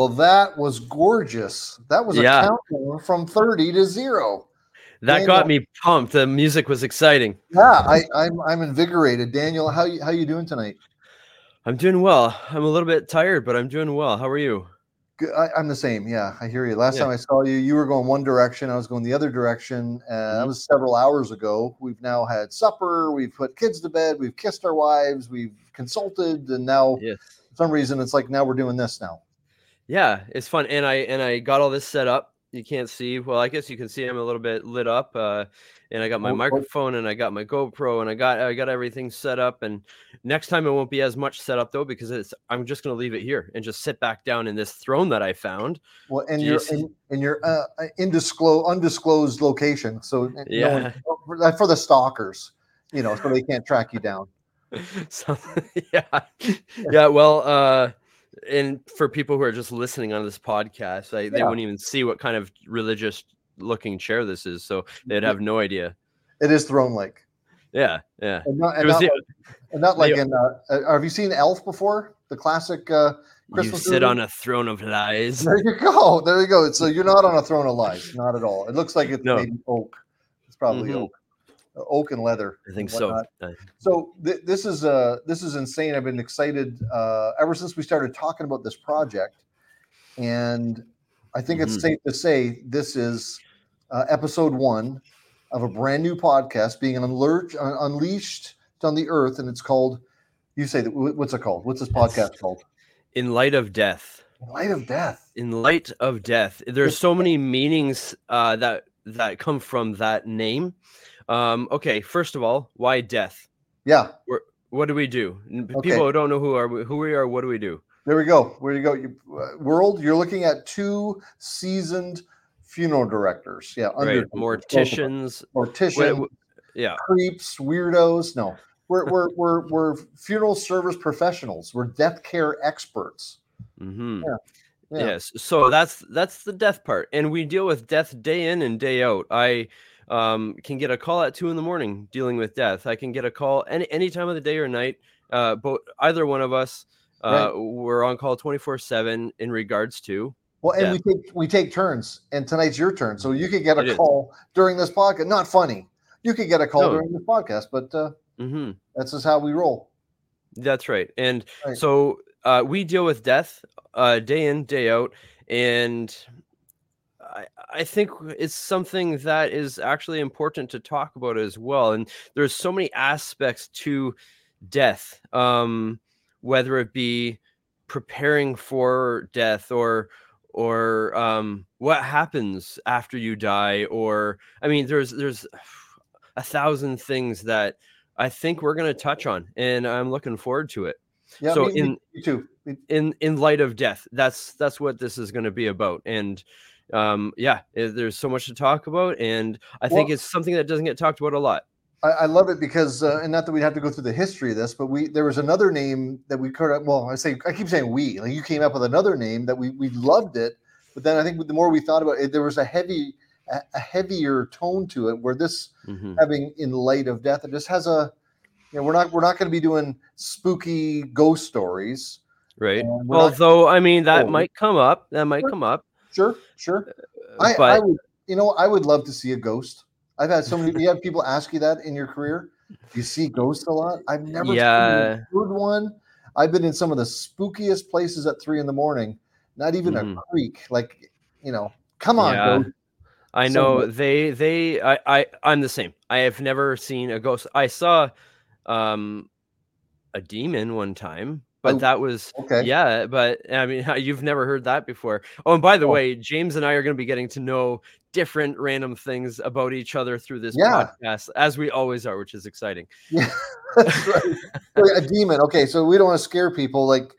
Well, that was gorgeous. That was a Yeah. countdown from 30 to zero. That got me pumped. The music was exciting. Yeah, I, I'm I'm invigorated. Daniel, how you how you doing tonight? I'm doing well. I'm a little bit tired, but I'm doing well. How are you? Good. I, I'm the same. Yeah, I hear you. Last Yeah. time I saw you, you were going one direction. I was going the other direction. Uh, That Mhm. was several hours ago. We've now had supper. We've put kids to bed. We've kissed our wives. We've consulted, and now Yes. for some reason it's like now we're doing this now. Yeah, it's fun. And I and I got all this set up. You can't see. Well, I guess you can see I'm a little bit lit up. Uh, and I got my Oh, oh. microphone and I got my GoPro and I got I got everything set up. And next time it won't be as much set up though because it's I'm just gonna leave it here and just sit back down in this throne that I found. Well, and you're Jeez. in, in your uh, indisclosed, undisclosed location. So no one- Yeah. for, for the stalkers, you know, so they can't track you down. so yeah yeah well uh and for people who are just listening on this podcast I, they Yeah. wouldn't even see what kind of religious looking chair this is so they'd have no idea It is throne like. yeah yeah and not, It and was not, the- like, and not like the- in. Uh, uh, have you seen Elf before? The classic uh, you Christmas. sit movie? on a throne of lies There you go. There you go. So you're not on a throne of lies, not at all. It looks like it's No. maybe oak. It's probably Mhm. oak, Uh, oak and leather. i think so. Uh, So th- this is uh this is insane. I've been excited uh, ever since we started talking about this project, and I think it's Mhm. safe to say this is uh, episode one of a brand new podcast being unleashed unleashed on the earth, and it's called. You say that. What's it called? What's this podcast called? in light of death In Light of Death. in light of death there's so many meanings uh that that come from that name um okay first of all why death Yeah, what do we do N- Okay. people who don't know who are we- who we are what do we do there we go. Where you go, you, uh, world. You're looking at two seasoned funeral directors. Yeah, right undertakers, both of morticians morticians, yeah creeps, weirdos. No, we're we're we're we're funeral service professionals. We're death care experts. hmm Yeah, yeah. yes so that's that's the death part and we deal with death day in and day out i um, can get a call at two in the morning dealing with death i can get a call any any time of the day or night uh both either one of us uh we're on call 24 7 in regards to Well, and Yeah. we take we take turns, and tonight's your turn. So you could get a call during this podcast. Not funny. You could get a call No. during this podcast, but uh, hmm that's just how we roll. That's right. And Right. so uh, we deal with death uh, day in, day out. And I, I think it's something that is actually important to talk about as well. And there's so many aspects to death, um, whether it be preparing for death or or um, what happens after you die or i mean there's there's a thousand things that i think we're going to touch on and i'm looking forward to it Yeah, So me, in- me too. In in light of death that's that's what this is going to be about and um yeah eh, there's so much to talk about and i think it's something that doesn't get talked about a lot I, I love it because, uh, and not that we have to go through the history of this, but we there was another name that we could have. Well, I say I keep saying we. Like you came up with another name that we we loved it, but then I think the more we thought about it, there was a heavy, a, a heavier tone to it. Where this Mhm. having in light of death, it just has a. You know, we're not we're not going to be doing spooky ghost stories. right although i mean that Oh. might come up that might come up Sure, sure. uh, I, but I would, you know, I would love to see a ghost. I've had so many. you have people ask you that in your career. You see ghosts a lot. I've never seen Yeah. a heard one. I've been in some of the spookiest places at three in the morning. Not even Mhm. a creak. Like, you know, come on, Yeah. ghost. I know good. they they I, I I'm the same. I have never seen a ghost. I saw um a demon one time, but Oh, that was Okay. yeah, but I mean you've never heard that before. Oh, and by the Oh. way, James and I are going to be getting to know different random things about each other through this Yeah. podcast as we always are, which is exciting. Yeah, that's right. A demon. Okay, so we don't want to scare people. Like,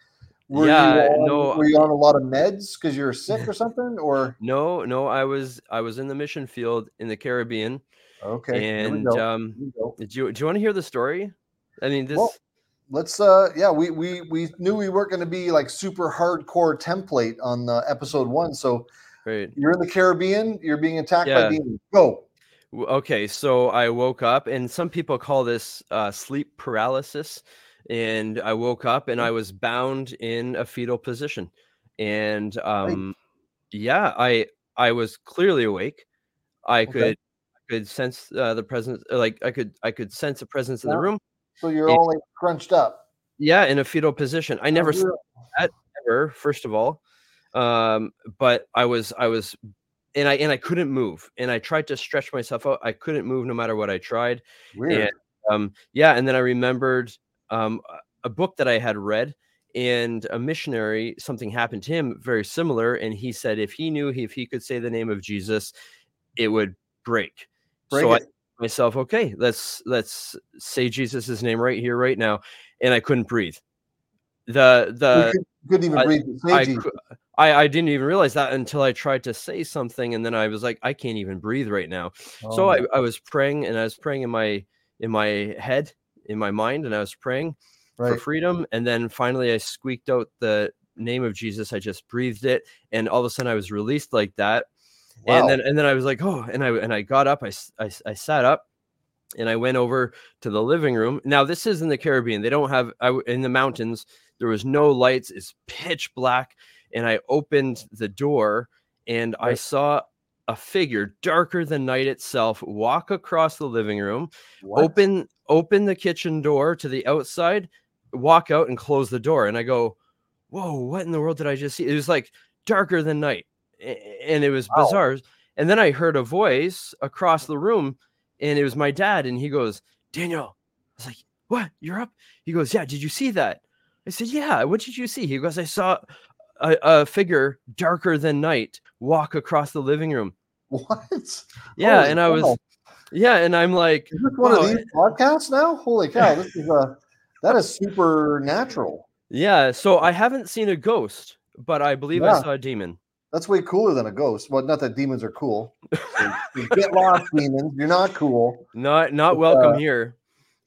were Yeah, you on, no. were you on a lot of meds because you're sick or something? Or No, no, I was I was in the mission field in the Caribbean okay, and um Here we go. did you do you want to hear the story? I mean this Well, let's uh yeah we we we knew we weren't going to be like super hardcore template on uh, episode one so right. you're in the caribbean you're being attacked Yeah. by demons go Okay, so I woke up, and some people call this uh, sleep paralysis. And I woke up and I was bound in a fetal position. and um, yeah, I I was clearly awake. I Okay. could I could sense uh, the presence, like I could I could sense a presence in the room. So you're all like crunched up. Yeah, in a fetal position. I never Oh, saw that ever. First of all, um, but I was I was, and I and I couldn't move, and I tried to stretch myself out. I couldn't move no matter what I tried. Weird. And um, yeah, and then I remembered um, a- book that I had read, and a missionary, something happened to him very similar, and he said if he knew if he could say the name of Jesus, it would break. Break so I it. Myself, okay, let's let's say Jesus' name right here, right now, and I couldn't breathe. The the could, couldn't even I- breathe I. I I didn't even realize that until I tried to say something, and then I was like, I can't even breathe right now so Oh, I, I was praying and I was praying in my in my head in my mind and I was praying for freedom and then finally I squeaked out the name of Jesus I just breathed it and all of a sudden I was released like that Wow. and then and then I was like oh and I and I got up I I sat up and I went over to the living room. Now this is in the Caribbean. They don't have I in the mountains there was no lights. It's pitch black. And I opened the door and I saw a figure darker than night itself walk across the living room What? open open the kitchen door to the outside walk out and close the door. And i go whoa what in the world did i just see? It was like darker than night and it was Wow. bizarre and then i heard a voice across the room and it was my dad and he goes daniel i was like what you're up he goes yeah did you see that i said yeah what did you see he goes i saw a, a figure darker than night walk across the living room What? yeah Holy and i was yeah and i'm like Is this one wow, of these podcasts now? Holy cow! This is a that is supernatural. Yeah, so I haven't seen a ghost, but I believe Yeah. I saw a demon. That's way cooler than a ghost. Well, not that demons are cool. So, get lost, demons. You're not cool. Not not But, welcome uh, here.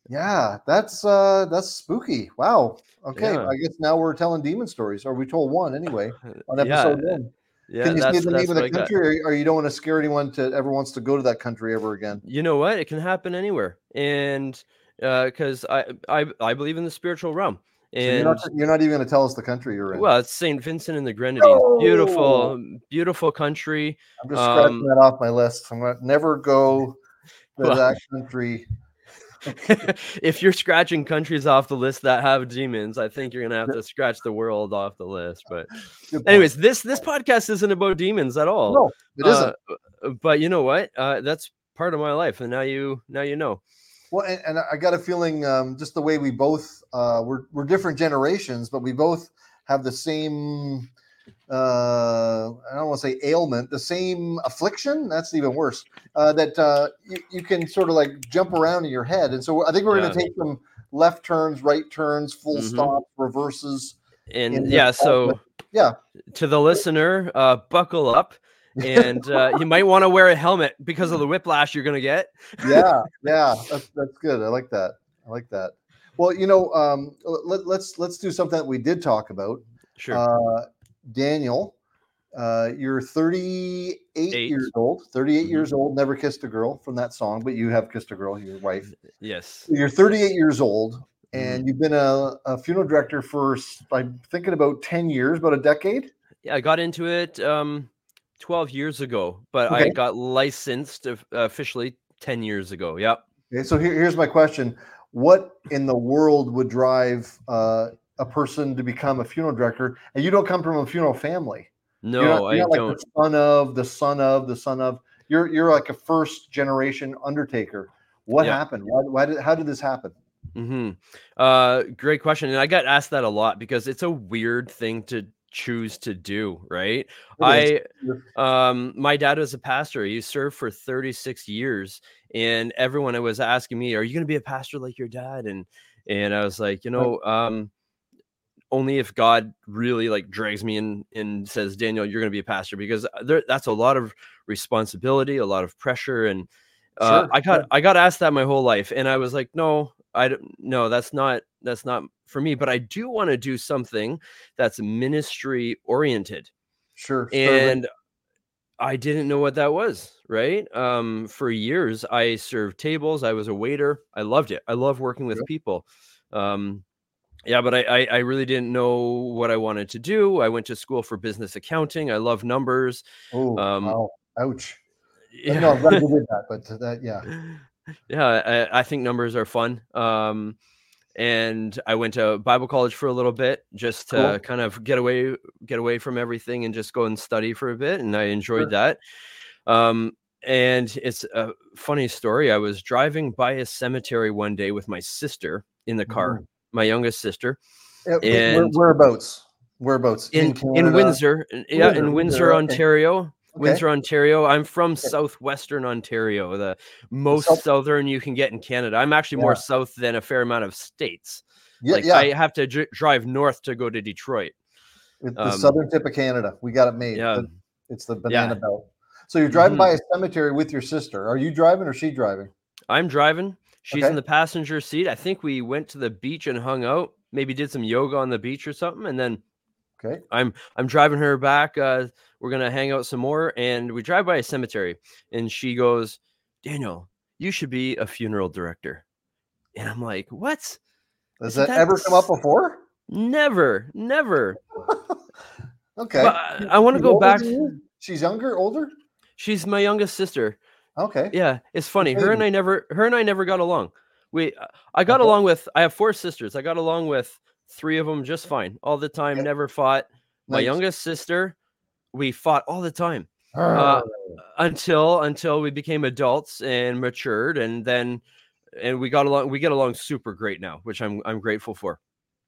Yeah, that's uh that's spooky. Wow. Okay, Yeah. I guess now we're telling demon stories, or we told one anyway on Yeah, episode one. yeah, Can you say the name of the country, or, or you don't want to scare anyone to ever wants to go to that country ever again? You know what? It can happen anywhere, and because I I I believe in the spiritual realm, So you're not you're not even going to tell us the country you're in. well, it's Saint Vincent and the Grenadines. Beautiful, beautiful country. I'm just scratching um, that off my list. I'm going to never go to Well- that country. if you're scratching countries off the list that have demons, I think you're gonna have to scratch the world off the list. But anyways, this this podcast isn't about demons at all. no, it isn't. Uh, but you know what? Uh, that's part of my life, and now you now you know. Well, and, and I got a feeling, um, just the way we both uh, we're we're different generations, but we both have the same. Uh, I don't want to say ailment, the same affliction. That's even worse. Uh, that uh, you, you can sort of like jump around in your head, and so I think we're going to take some left turns, right turns, full Mhm. stops, reverses. And yeah, so. Yeah. to the listener, uh, buckle up, and uh, you might want to wear a helmet because of the whiplash you're gonna get. yeah, yeah, that's that's good. I like that. I like that. Well, you know, um, let, let's let's do something that we did talk about. Sure. Uh, Daniel, uh, you're 38 Eight. years old. 38 Mhm. years old. Never kissed a girl from that song, but you have kissed a girl, your wife. yes. You're 38 years old, Mm-hmm. and you've been a, a funeral director for I'm thinking about 10 years, about a decade. Yeah, I got into it um, 12 years ago, but I got licensed officially 10 years ago. Yep. Okay, so here, here's my question: What in the world would drive uh, a person to become a funeral director? And you don't come from a funeral family. No, you're not, I you're not like don't. the son of the son of the son of. You're you're like a first generation undertaker. What happened? Why, why did how did this happen? hmm Uh, great question, and I got asked that a lot because it's a weird thing to choose to do, right? I, um, my dad was a pastor. He served for 36 years, and everyone was asking me, "Are you going to be a pastor like your dad?" And and I was like, you know, um, only if God really like drags me in and says, Daniel, you're going to be a pastor, because there, that's a lot of responsibility, a lot of pressure, and uh, Sure, I got. I got asked that my whole life, and I was like, no, I don't. No, that's not that's not for me. But I do want to do something that's ministry oriented, Sure. and I didn't know what that was. Right? Um, for years, I served tables. I was a waiter. I loved it. I love working with Yep. people. Um, yeah, but I, I, I really didn't know what I wanted to do. I went to school for business accounting. I love numbers. Oh, Um, wow. ouch. Yeah. No, I'm glad you did that, but that, yeah. Yeah, I, I think numbers are fun. Um, and I went to Bible college for a little bit just to Cool. kind of get away, get away from everything and just go and study for a bit. And I enjoyed Sure. that. Um, and it's a funny story. I was driving by a cemetery one day with my sister in the car, Mhm. my youngest sister. Yeah, And- whereabouts? Whereabouts? in in Canada? Windsor, yeah, Windsor, in Windsor, Windsor, okay. Ontario. Okay. Windsor, Ontario. I'm from southwestern Ontario, the most South- southern you can get in Canada. I'm actually more south than a fair amount of states. Yeah, like yeah. I have to dri- drive north to go to Detroit. It- the um, southern tip of Canada. We got it made. Yeah. It's the banana Yeah. belt. So you're driving Mhm. by a cemetery with your sister. Are you driving or she driving? I'm driving. She's Okay. in the passenger seat. I think we went to the beach and hung out. Maybe did some yoga on the beach or something, and then Okay. I'm I'm driving her back. Uh, we're gonna hang out some more, and we drive by a cemetery, and she goes, "Daniel, you should be a funeral director." And I'm like, "What? Has Isn't that ever come up before? Never, never." Okay. But I, I want to go back. you? She's younger, older? She's my youngest sister. Okay. Yeah, it's funny. Her and. I never, her and I never got along. We, I got Okay. along with. I have four sisters. I got along with three of them just fine all the time. Okay. Never fought. My youngest sister, we fought all the time. Uh, uh, until until we became adults and matured and then and we got along we get along super great now which i'm i'm grateful for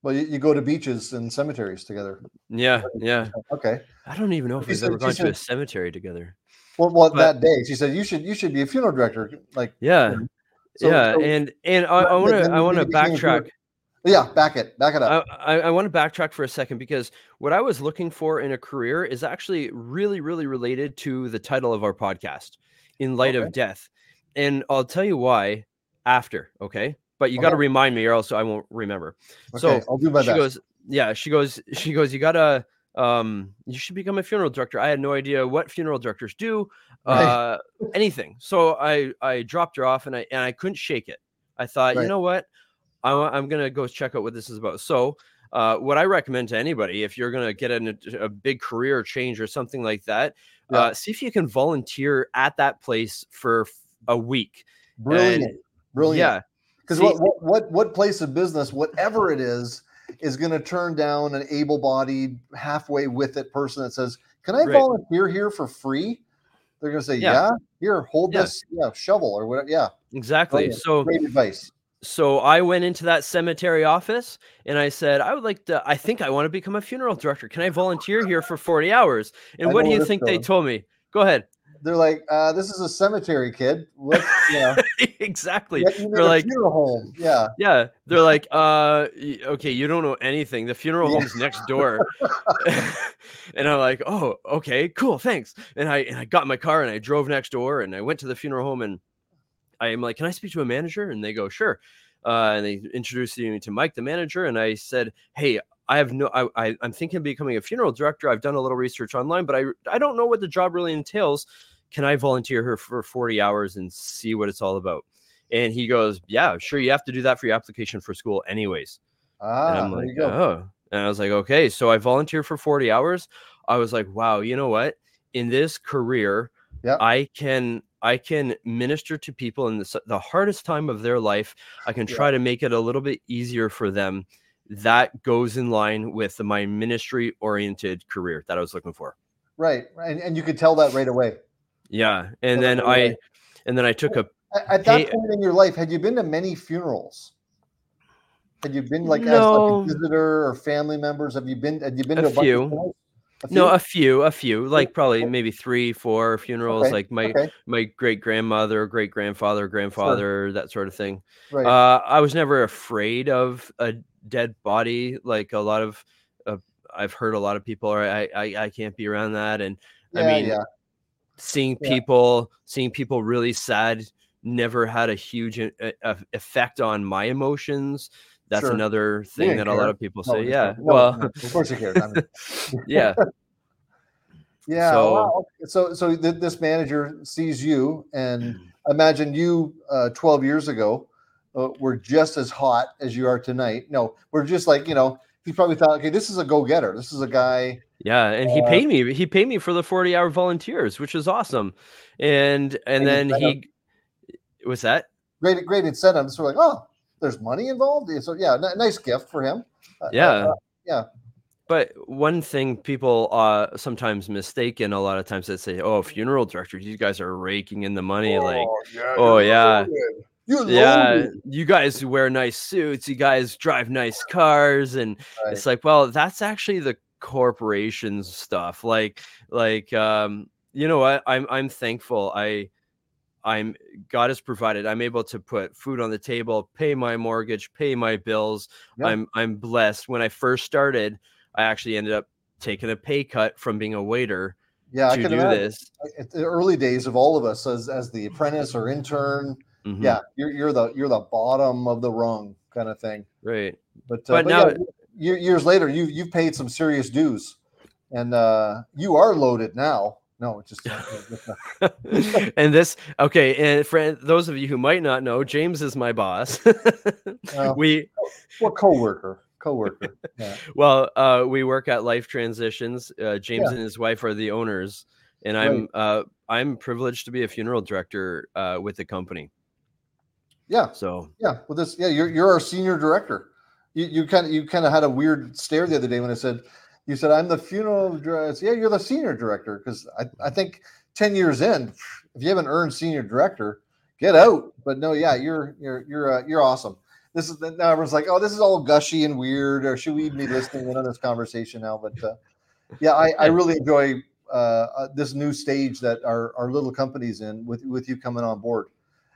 well, you, you go to beaches and cemeteries together. yeah yeah Okay. i don't even know if we've ever gone to a cemetery together Well, well But- that day she said you should you should be a funeral director. Like yeah so- yeah so- and and i want to i want to backtrack yeah, back it, back it up. I, I, I want to backtrack for a second because what I was looking for in a career is actually really, really related to the title of our podcast, In Light Okay. of Death. And I'll tell you why after, okay? But you got to remind me or else I won't remember. okay, so I'll do my she best. goes, Yeah, she goes, she goes, You gotta um you should become a funeral director. I had no idea what funeral directors do, Right. uh anything. So I I dropped her off and I and I couldn't shake it. I thought, Right. you know what? I, I'm gonna go check out what this is about. So, uh, what I recommend to anybody, if you're gonna get in a, a big career change or something like that, Yeah. uh, see if you can volunteer at that place for a week. Brilliant. and- Brilliant. Yeah, Because what, what what what place of business, whatever it is, is going to turn down an able-bodied, halfway with it person that says, "Can I Right. volunteer here for free?" They're going to say, Yeah. "Yeah, here, hold Yeah. this, yeah, shovel or whatever." Yeah, exactly. Brilliant. So, great advice. So I went into that cemetery office and I said, I would like to. I think I want to become a funeral director. Can I volunteer here for 40 hours? And I what do you think they told me? Go ahead. They're like, uh, "This is a cemetery, kid. What, you know, exactly. yeah, They're like, funeral home." Yeah, Yeah, they're like, uh, okay, you don't know anything. The funeral Yeah. home's next door, and I'm like, oh, okay, cool, thanks. And I and I got in my car and I drove next door and I went to the funeral home and I'm like, can I speak to a manager? And they go, sure. Uh, and they introduced me to Mike, the manager, and I said, hey, I have no, I, I I'm thinking of becoming a funeral director. I've done a little research online, but I I don't know what the job really entails. Can I volunteer here for 40 hours and see what it's all about? And he goes, Yeah, sure. You have to do that for your application for school, anyways. and ah, I'm there like. Oh. And I was like, Okay. So I volunteered for 40 hours. I was like, Wow, you know what? In this career, Yeah. I can I can minister to people in the, the hardest time of their life. I can Yeah. try to make it a little bit easier for them. That goes in line with my ministry oriented career that I was looking for. Right, and, and you could tell that right away. Yeah. And then right I away. and then I took a At, at that point in your life, had you been to many funerals? Had you been like as like a visitor or family members? Have you been? Had you been A to a bunch few. of funerals? A No, a few, a few, like probably maybe three, four funerals, Okay, like my okay, my great grandmother, great grandfather, grandfather, that sort of thing. right. Uh, I was never afraid of a dead body. Like a lot of, uh, I've heard a lot of people are, I, I, I can't be around that. And yeah, I mean, yeah, seeing Yeah. people, seeing people really sad, never had a huge e- e- eff- effect on my emotions. That's Sure. another thing that a lot of people say. just Yeah. No, well, no, of course you cared. I mean, yeah. yeah. So- wow. So, so th- this manager sees you, and imagine you uh, 12 years ago. uh, were just as hot as you are tonight. No, we're just like you know. He probably thought, okay, this is a go-getter. This is a guy. Yeah, and he uh, paid me. He paid me for the forty-hour volunteers, which is awesome. And and then he was that great. Great incentive. So we're like, oh, there's money involved. So yeah, n- nice gift for him. Uh, yeah, uh, yeah. But one thing people uh sometimes mistaken a lot of times they say, "Oh, funeral directors, you guys are raking in the money." Oh, like, yeah, oh yeah, yeah, you guys wear nice suits, you guys drive nice cars, and right. it's like, well, that's actually the corporation's stuff. Like, like, um, you know what? I'm I'm thankful. I I'm God has provided. I'm able to put food on the table, pay my mortgage, pay my bills. Yep. I'm I'm blessed. When I first started, I actually ended up taking a pay cut from being a waiter. Yeah, I can do imagine. this. At the early days of all of us as as the apprentice or intern, mm-hmm. yeah, you're you're the you're the bottom of the rung kind of thing. Right. But, uh, but, but now yeah, years later, you you've paid some serious dues, and uh, you are loaded now. No, it's just. and this, okay, and for those of you who might not know, James is my boss. uh, we, what coworker? coworker. Yeah. well, uh, we work at Life Transitions. Uh, James yeah. and his wife are the owners, and I'm uh, I'm privileged to be a funeral director uh, with the company. Yeah. So yeah, well, this yeah, you're you're our senior director. You you kind of you kind of had a weird stare the other day when I said you said I'm the funeral director. Yeah, you're the senior director because I I think ten years in, if you haven't earned senior director, get out. But no, yeah, you're you're you're uh, you're awesome this is now everyone's like, oh, this is all gushy and weird, or should we even be listening in on this conversation now? But uh, yeah, I, I really enjoy uh, uh, this new stage that our, our little company's in with with you coming on board.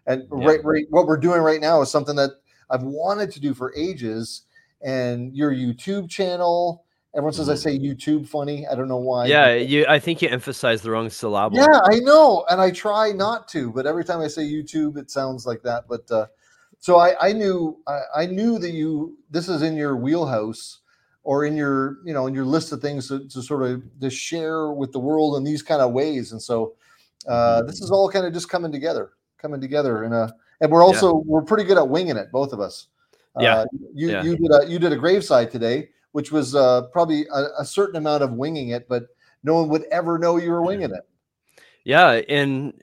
And yeah. right, right, what we're doing right now is something that I've wanted to do for ages. And your YouTube channel, everyone says I say YouTube funny. I don't know why. Yeah, you. I think you emphasize the wrong syllable. Yeah, I know, and I try not to, but every time I say YouTube, it sounds like that. But uh, so I, I knew I, I, knew that you this is in your wheelhouse or in your you know in your list of things to, to sort of to share with the world in these kind of ways and so uh, this is all kind of just coming together coming together and uh and we're also yeah. we're pretty good at winging it both of us yeah uh, you yeah. you did a you did a graveside today which was uh, probably a, a certain amount of winging it but no one would ever know you were winging it yeah and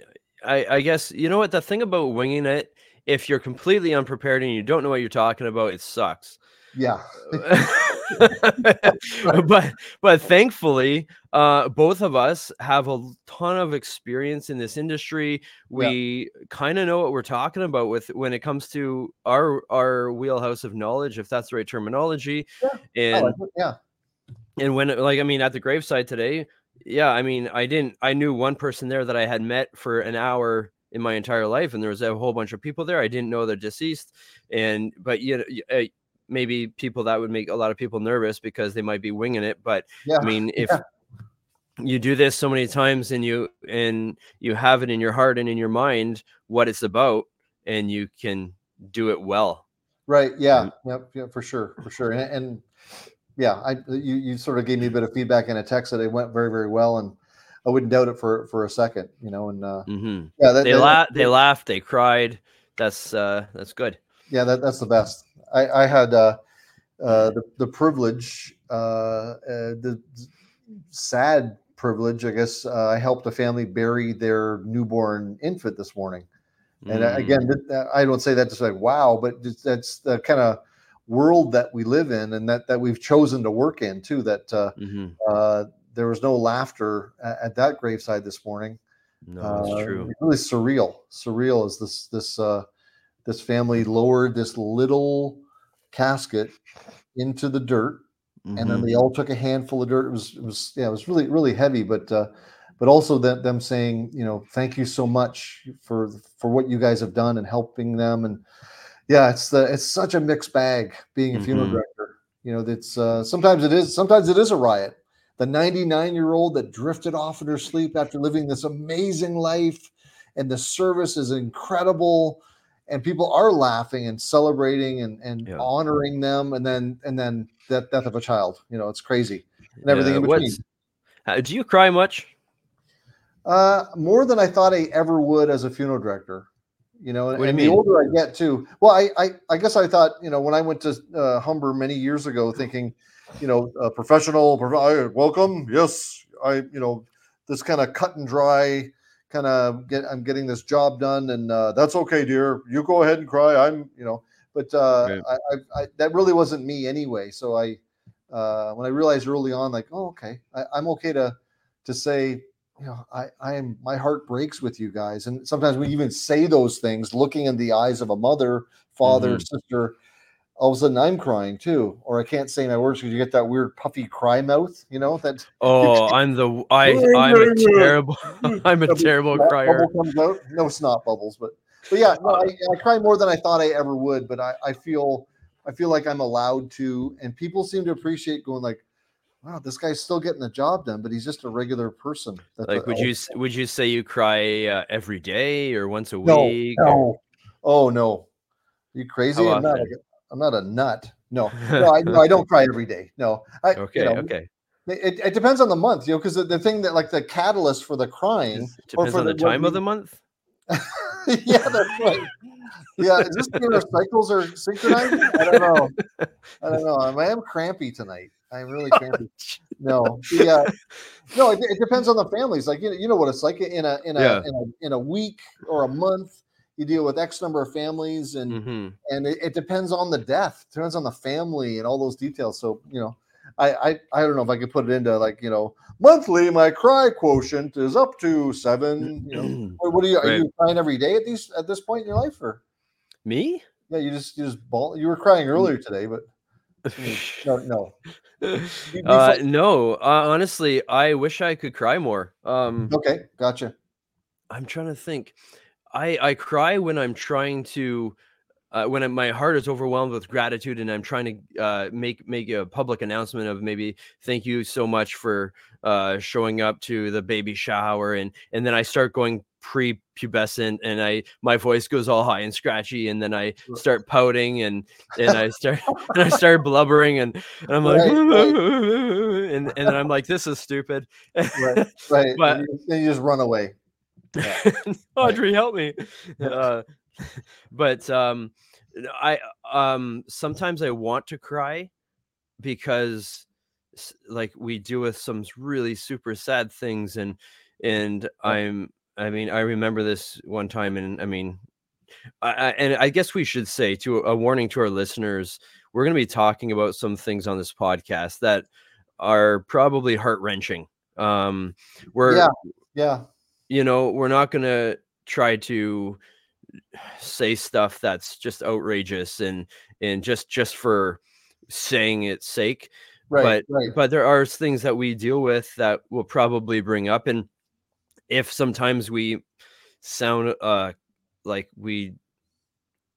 I, I guess you know what the thing about winging it if you're completely unprepared and you don't know what you're talking about, it sucks. Yeah. but but thankfully, uh, both of us have a ton of experience in this industry. We yeah. kind of know what we're talking about with when it comes to our our wheelhouse of knowledge, if that's the right terminology. Yeah. And like yeah. And when like I mean at the graveside today, yeah, I mean I didn't I knew one person there that I had met for an hour in my entire life, and there was a whole bunch of people there. I didn't know they're deceased, and but you know, uh, maybe people that would make a lot of people nervous because they might be winging it. But yeah. I mean, if yeah. you do this so many times and you and you have it in your heart and in your mind what it's about, and you can do it well. Right. Yeah. Yep. Yeah. For sure. For sure. And, and yeah, I you you sort of gave me a bit of feedback in a text that it went very very well and I wouldn't doubt it for for a second, you know. And uh, mm-hmm. yeah, that, they laughed, they laughed, they cried. That's uh, that's good. Yeah, that, that's the best. I, I had uh, uh, the the privilege, uh, uh, the sad privilege, I guess. Uh, I helped a family bury their newborn infant this morning, and mm. again, I don't say that to say wow, but that's the kind of world that we live in and that that we've chosen to work in too. That uh, mm-hmm. uh, there was no laughter at, at that graveside this morning. No, that's uh, true. Really surreal. Surreal is this this uh, this family lowered this little casket into the dirt, mm-hmm. and then they mm-hmm. all took a handful of dirt. It was it was yeah, it was really really heavy, but uh, but also that them saying you know thank you so much for for what you guys have done and helping them and yeah, it's the it's such a mixed bag being a mm-hmm. funeral director. You know, it's uh, sometimes it is sometimes it is a riot the 99 year old that drifted off in her sleep after living this amazing life. And the service is incredible. And people are laughing and celebrating and, and yeah. honoring them. And then, and then that death of a child, you know, it's crazy and everything yeah, in between. Uh, do you cry much? Uh, more than I thought I ever would as a funeral director. You know, What do and the older I get too. Well, I, I I guess I thought you know when I went to uh, Humber many years ago, thinking, you know, professional, prof- welcome, yes, I you know, this kind of cut and dry kind of get I'm getting this job done, and uh, that's okay, dear. You go ahead and cry. I'm you know, but uh, Right. I, I, I that really wasn't me anyway. So I uh, when I realized early on, like, oh, okay, I, I'm okay to to say, you know, I, I am my heart breaks with you guys. And sometimes we even say those things looking in the eyes of a mother, father, sister. All of a sudden I'm crying too, or I can't say my words because you get that weird puffy cry mouth, you know, that Oh, I'm the I I'm a terrible I'm a terrible crier. Bubble comes out. No snot bubbles, but but yeah, no, I, I cry more than I thought I ever would. But I, I feel I feel like I'm allowed to, and people seem to appreciate going like, wow, this guy's still getting the job done, but he's just a regular person. That's Like, would you would you say you cry uh, every day or once a No, week? no. Oh no, you crazy? I'm not. I'm not a nut. No, no, I, no, I don't cry every day. No, I, you Okay, know, okay. It, it depends on the month, you know, because the, the thing that like the catalyst for the crying It depends for on the the- time of the month. yeah, that's right. Yeah, is this when our cycles are synchronized? I don't know. I don't know. I am crampy tonight. I'm really oh, crampy. No, yeah, uh, no. It, it depends on the families. Like you know, you know what it's like in a in a, Yeah. in a in a week or a month. You deal with X number of families, and hmm and it, it depends on the death. Depends on the family and all those details. So you know, I I I don't know if I could put it into like you know monthly. My cry quotient is up to seven. You know, what what are you? Are Right. you crying every day at these at this point in your life, or Me? yeah, you just you just bawl. You were crying earlier today, but no, no. Uh, no, uh, honestly, I wish I could cry more. Um, okay, gotcha. I'm trying to think. I I cry when I'm trying to uh, when I- my heart is overwhelmed with gratitude and I'm trying to uh, make make a public announcement of maybe thank you so much for uh, showing up to the baby shower and and then I start going pre-pubescent and I my voice goes all high and scratchy and then I start pouting and and I start and I start blubbering and, and I'm like Right, right. and and then I'm like this is stupid Right, right. But- and you just run away. Audrey, help me. Uh, but um, I um sometimes I want to cry because like we do with some really super sad things and and I'm I mean I remember this one time and I mean I, I, and I guess we should say to a warning to our listeners we're going to be talking about some things on this podcast that are probably heart wrenching. Um, we're Yeah, yeah, you know, we're not going to try to say stuff that's just outrageous and and just just for saying its sake right, but right. but there are things that we deal with that we'll probably bring up and if sometimes we sound uh like we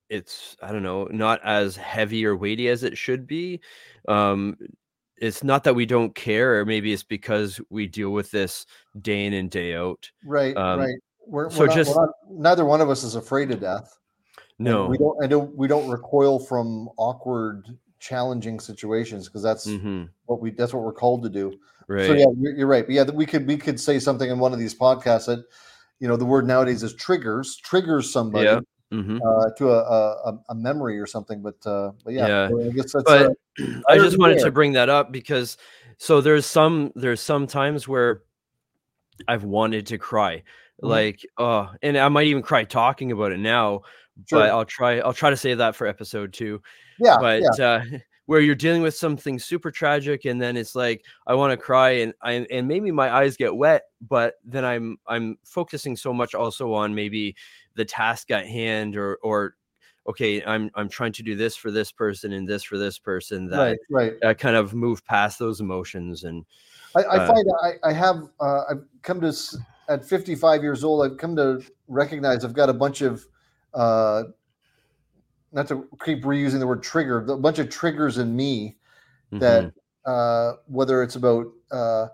it's i don't know not as heavy or weighty as it should be um it's not that we don't care or maybe it's because we deal with this day in and day out Right, Um, right. We're, so we're not, just- not, neither one of us is afraid of death. and no we don't. I don't. We don't recoil from awkward, challenging situations because that's hmm what we. That's what we're called to do. right So yeah, you're, right. But yeah, we could we could say something in one of these podcasts that, you know, the word nowadays is triggers triggers somebody Yeah. hmm uh, to a, a a- a memory or something. But uh, but yeah, Yeah. I guess that's. But uh, I just wanted there. to bring that up because so there's some there's some times where I've wanted to cry. Mhm. Like oh and I might even cry talking about it now, Sure. but I'll try I'll try to say that for episode 2. yeah, but yeah, uh where you're dealing with something super tragic and then it's like I want to cry and I and maybe my eyes get wet, but then I'm I'm focusing so much also on maybe the task at hand or or okay, I'm I'm trying to do this for this person and this for this person that right, right. I kind of move past those emotions and I, I uh, find I, I have uh, I've come to at 55 years old. I've come to recognize I've got a bunch of uh, not to keep reusing the word trigger, a bunch of triggers in me that mhm, uh, whether it's about uh,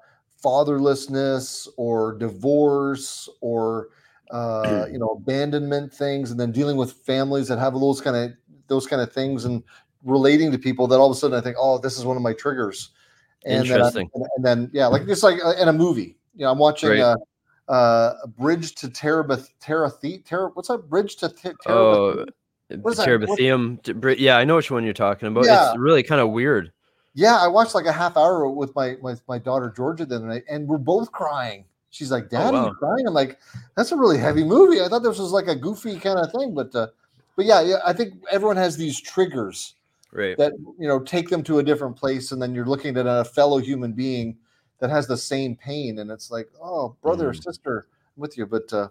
fatherlessness or divorce or uh, you know abandonment things, and then dealing with families that have those kind of those kind of things and relating to people that all of a sudden I think, oh, this is one of my triggers. And then, I- and, then yeah, like just like uh, in a movie, you know, I'm watching Right. uh, uh, Bridge to Terabath, Terathe, Ter, what's that? Bridge to Ter- Oh, Terabath. What is that? Terebathium. t- br- Yeah, I know which one you're talking about. Yeah. It's really kind of weird. Yeah, I watched like a half hour with my with my daughter Georgia the other night, and we're both crying. She's like, "Dad, wow. you crying?" I'm like, "That's a really heavy movie. I thought this was like a goofy kind of thing." But uh, but yeah, yeah, I think everyone has these triggers Right. that you know take them to a different place, and then you're looking at a fellow human being that has the same pain, and it's like, "Oh, brother or Mhm. sister, I'm with you." But uh,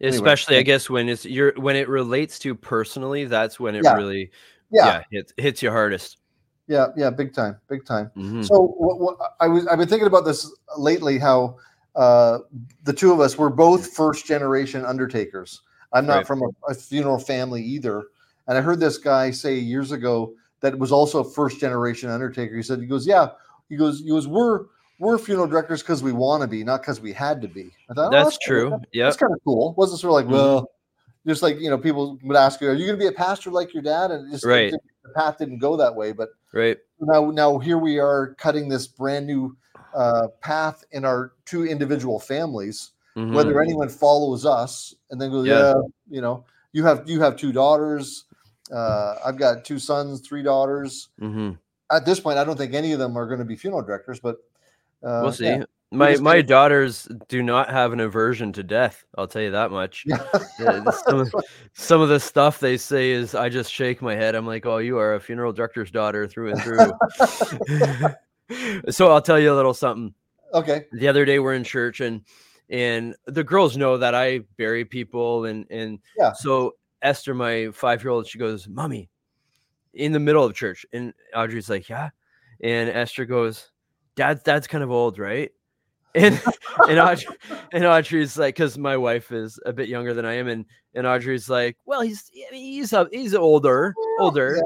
Anyway, Especially, I guess when it's you're when it relates to personally, that's when it Yeah. really yeah, yeah, hits, hits you hardest. yeah, yeah, big time, big time. Mhm. So what, what I was I've been thinking about this lately how uh, the two of us were both first generation undertakers. I'm not Right. from a, a funeral family either, and I heard this guy say years ago that was also a first generation undertaker. He said he goes, yeah, he goes, he goes, we're we're funeral directors because we want to be, not because we had to be. I thought oh, That's true. Yeah. That's kind of cool. Wasn't sort of like Mhm. well. Just like you know, people would ask you, "Are you going to be a pastor like your dad?" And just Right. the path didn't go that way. But Right. now now here we are cutting this brand new uh, path in our two individual families Mhm. whether anyone follows us and then goes Yeah. yeah. you know you have you have two daughters uh, i've got two sons three daughters Mhm. at this point i don't think any of them are going to be funeral directors but uh, we'll see. yeah. My my daughters do not have an aversion to death. I'll tell you that much. Yeah. The- the- some, of, some of the stuff they say is I just shake my head. I'm like, oh, you are a funeral director's daughter through and through. so I'll tell you a little something. okay The other day we're in church and and the girls know that I bury people and and Yeah. so Esther, my five year old, she goes, Mommy, in the middle of church. And Audrey's like, Yeah. And Esther goes, Dad, dad's kind of old, right? And and Audrey, and Audrey's like, because my wife is a bit younger than I am, and and Audrey's like, well, he's he's he's older, older,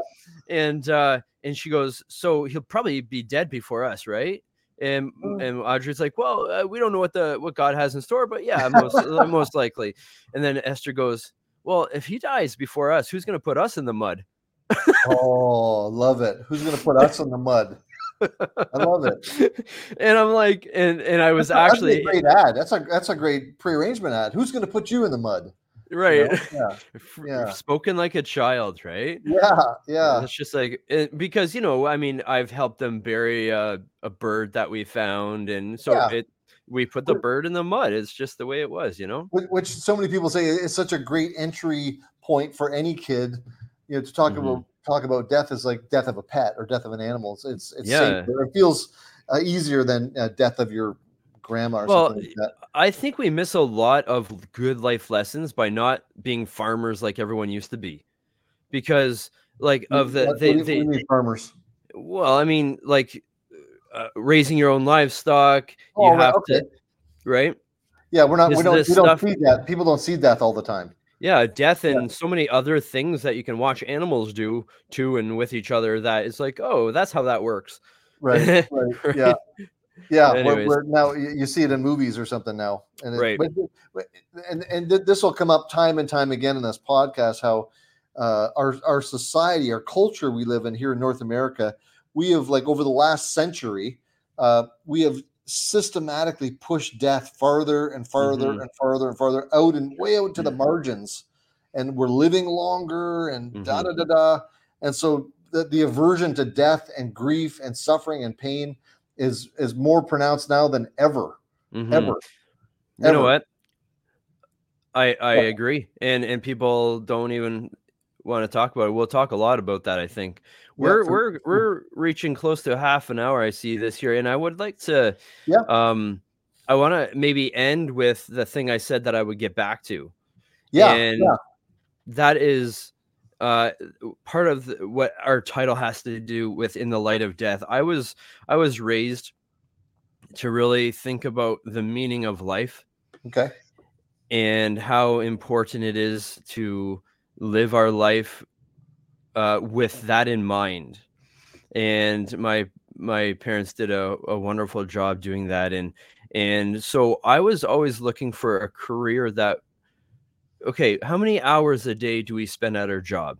and uh, and she goes, so he'll probably be dead before us, right? And Mm. and Audrey's like, well, uh, we don't know what the what God has in store, but yeah, most uh, most likely. And then Esther goes, well, if he dies before us, who's going to put us in the mud? oh love it who's going to put us in the mud i love it and I'm like, and and I was That's actually that's a great ad that's a that's a great prearrangement ad who's going to put you in the mud you right. know? yeah Yeah. spoken like a child, right? yeah yeah It's just like it, because you know, I mean, I've helped them bury a, a bird that we found, and so Yeah. it we put the bird in the mud. It's just the way it was, you know. which, so many people say is such a great entry point for any kid you know to talk Mhm. about talk about death is like death of a pet or death of an animal it's it's, it's Yeah. safer. it feels uh, easier than uh, death of your grandma or Well, something like that I think we miss a lot of good life lessons by not being farmers like everyone used to be, because like of the What- they, what do you- what do they farmers well, I mean, like uh, raising your own livestock, you Oh, right, have okay. to, right? yeah we're not we don't we don't see that people don't see death all the time Yeah, death Yeah. and so many other things that you can watch animals do to and with each other. that it's like, oh, that's how that works. right right yeah yeah Anyways. where now you, see it in movies or something now and it- Right. but, and and th- this will come up time and time again in this podcast how uh, our our society our culture we live in here in north america we have like over the last century uh, we have systematically pushed death farther and farther Mhm. and farther and farther out and way out to the margins and we're living longer and da da da da and so the, the aversion to death and grief and suffering and pain is is more pronounced now than ever Mhm. ever You know what? I I Yeah. agree, and and people don't even want to talk about it. We'll talk a lot about that. I think we're for- we're we're reaching close to half an hour. I see this here, and I would like to. Yeah. Um, I want to maybe end with the thing I said that I would get back to. yeah and yeah that is uh part of the, what our title has to do with in the light of death i was i was raised to really think about the meaning of life okay and how important it is to live our life uh, with that in mind. And my my parents did a, a wonderful job doing that, and and so I was always looking for a career that. Okay, how many hours a day do we spend at our job?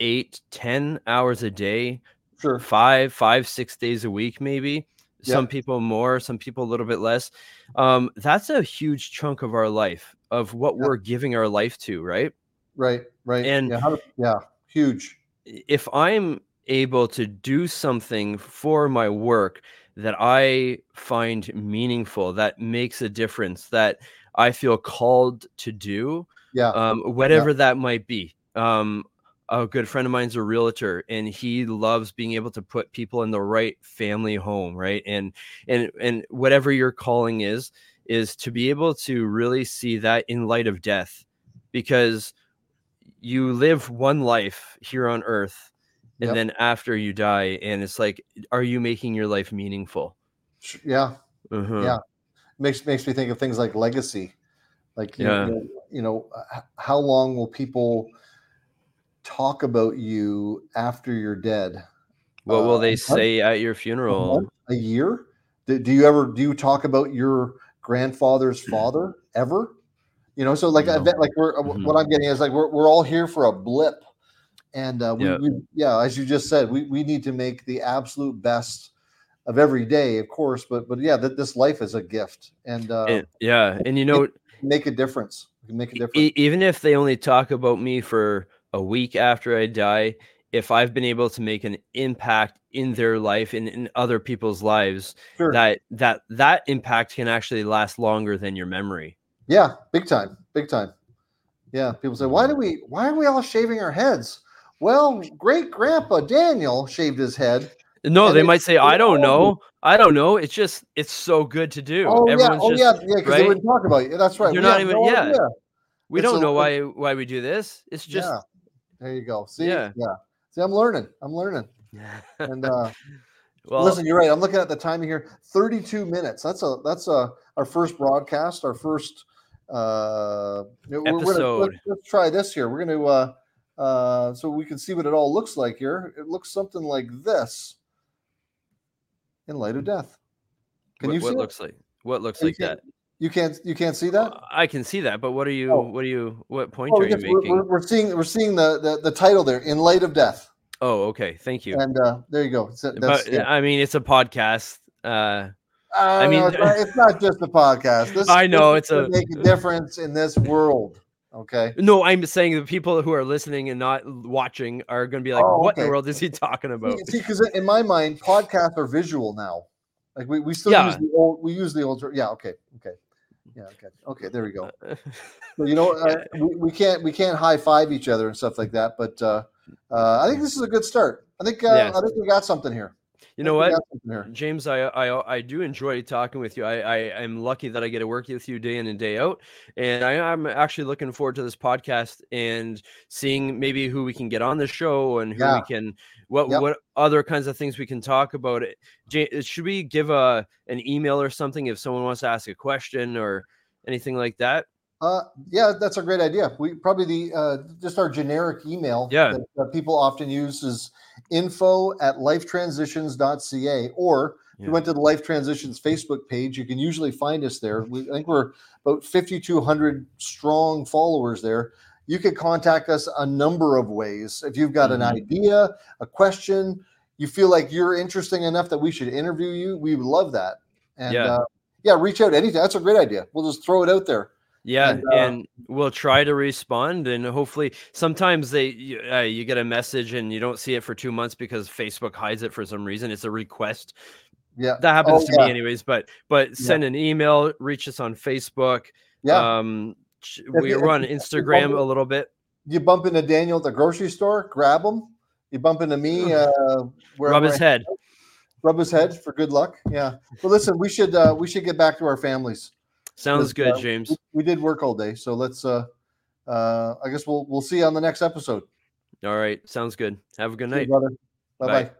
Eight, ten hours a day, sure five, five, six days a week, maybe. some people more, some people a little bit less. Um, that's a huge chunk of our life, of what Yeah. we're giving our life to, right? Right, right. And- yeah, how yeah, huge. if I'm able to do something for my work that I find meaningful, that makes a difference, that I feel called to do, Yeah, um, whatever that might be. Um, a good friend of mine's a realtor, and he loves being able to put people in the right family home, right? And and and whatever your calling is, is to be able to really see that in light of death, because you live one life here on earth and Yep. then after you die and it's like are you making your life meaningful yeah. Mhm. Yeah. Makes makes me think of things like legacy. Like you, Yeah. you know, you know, how long will people talk about you after you're dead? what will Uh, they a month? say at your A funeral month? A year? Do, do you ever do you talk about your grandfather's father ever? You know, so like No. event, like we're uh, Mhm. what I'm getting is like we're we're all here for a blip, and uh, we, Yeah. we yeah, as you just said, we we need to make the absolute best of every day, of course, but but yeah, that this life is a gift, and uh, And- yeah and you know make a difference. Make a difference. e- even if they only talk about me for a week after I die, if I've been able to make an impact in their life and in other people's lives, sure. that that that impact can actually last longer than your memory. Yeah, big time, big time. Yeah, people say, why do we why are we all shaving our heads? Well, great grandpa Daniel shaved his head. No, they might say, "I don't know, I don't know." It's just it's so good to do. Oh Everyone's yeah, oh just, yeah, yeah, because they wouldn't talk about you. That's right. You're we not even- no yeah. idea. We It's don't a- know why why we do this. It's just yeah. There you go. See, Yeah. yeah. See, I'm learning. I'm learning. And uh well, listen, you're right. I'm looking at the timing here. 32 minutes. That's a that's a our first broadcast, our first uh we're gonna- Episode. let's, let's try this here. We're gonna uh uh so we can see what it all looks like here. It looks something like this in light of death. Can what, you what see it? looks like what looks You like that? You can't you can't see that? I can see that, but what are you? Oh. What are you? What point Oh, are you making? we're, we're seeing we're seeing the, the the title there in light of death. Oh, okay. Thank you. And uh there you go. So but yeah. I mean, it's a podcast. Uh, I mean- mean, it's not, it's not just a podcast. This, I know, it's a- make a difference in this world. Okay. no, I'm saying the people who are listening and not watching are going to be like, Oh, "What in the world is he talking about?" See, because in my mind, podcasts are visual now. Like we, we still Yeah. use the old. We use the old. Yeah. Okay. Okay. Yeah. Okay. Okay. There we go. So you know, uh, we, we can't we can't high five each other and stuff like that. But uh, uh, I think this is a good start. I think uh, Yeah. I think we got something here. You know what? got something here. James, I, I I do enjoy talking with you. I, I am lucky that I get to work with you day in and day out, and I, I'm actually looking forward to this podcast and seeing maybe who we can get on the show and who Yeah. we can what Yep. what other kinds of things we can talk about. It should we give a an email or something if someone wants to ask a question or anything like that? Uh, yeah, that's a great idea. We probably the uh, just our generic email Yeah. that, that people often use is info at lifetransitions.ca or if Yeah. you went to the Life Transitions Facebook page, you can usually find us there. We, I think we're about 5,200 strong followers there. You could contact us a number of ways. If you've got Mhm. an idea, a question, you feel like you're interesting enough that we should interview you, we would love that. And Yeah. uh, yeah, reach out anytime. That's a great idea. We'll just throw it out there. Yeah, And, uh, and we'll try to respond, and hopefully, sometimes they you, uh, you get a message and you don't see it for two months because Facebook hides it for some reason. It's a request Yeah. that happens Oh, to yeah. me, anyways. But but send an email, reach us on Facebook. Yeah. Um, If we you- run if you- if Instagram bump a little bit. you bump into Daniel at the grocery store, grab him. You bump into me, uh, Rub his I- head. rub his head for good luck. Yeah. But listen, we should uh, we should get back to our families. Sounds good, uh, James. We, we did work all day, so let's. uh uh I guess we'll we'll see you on the next episode. All right, sounds good. Have a good See night. brother. Bye. bye.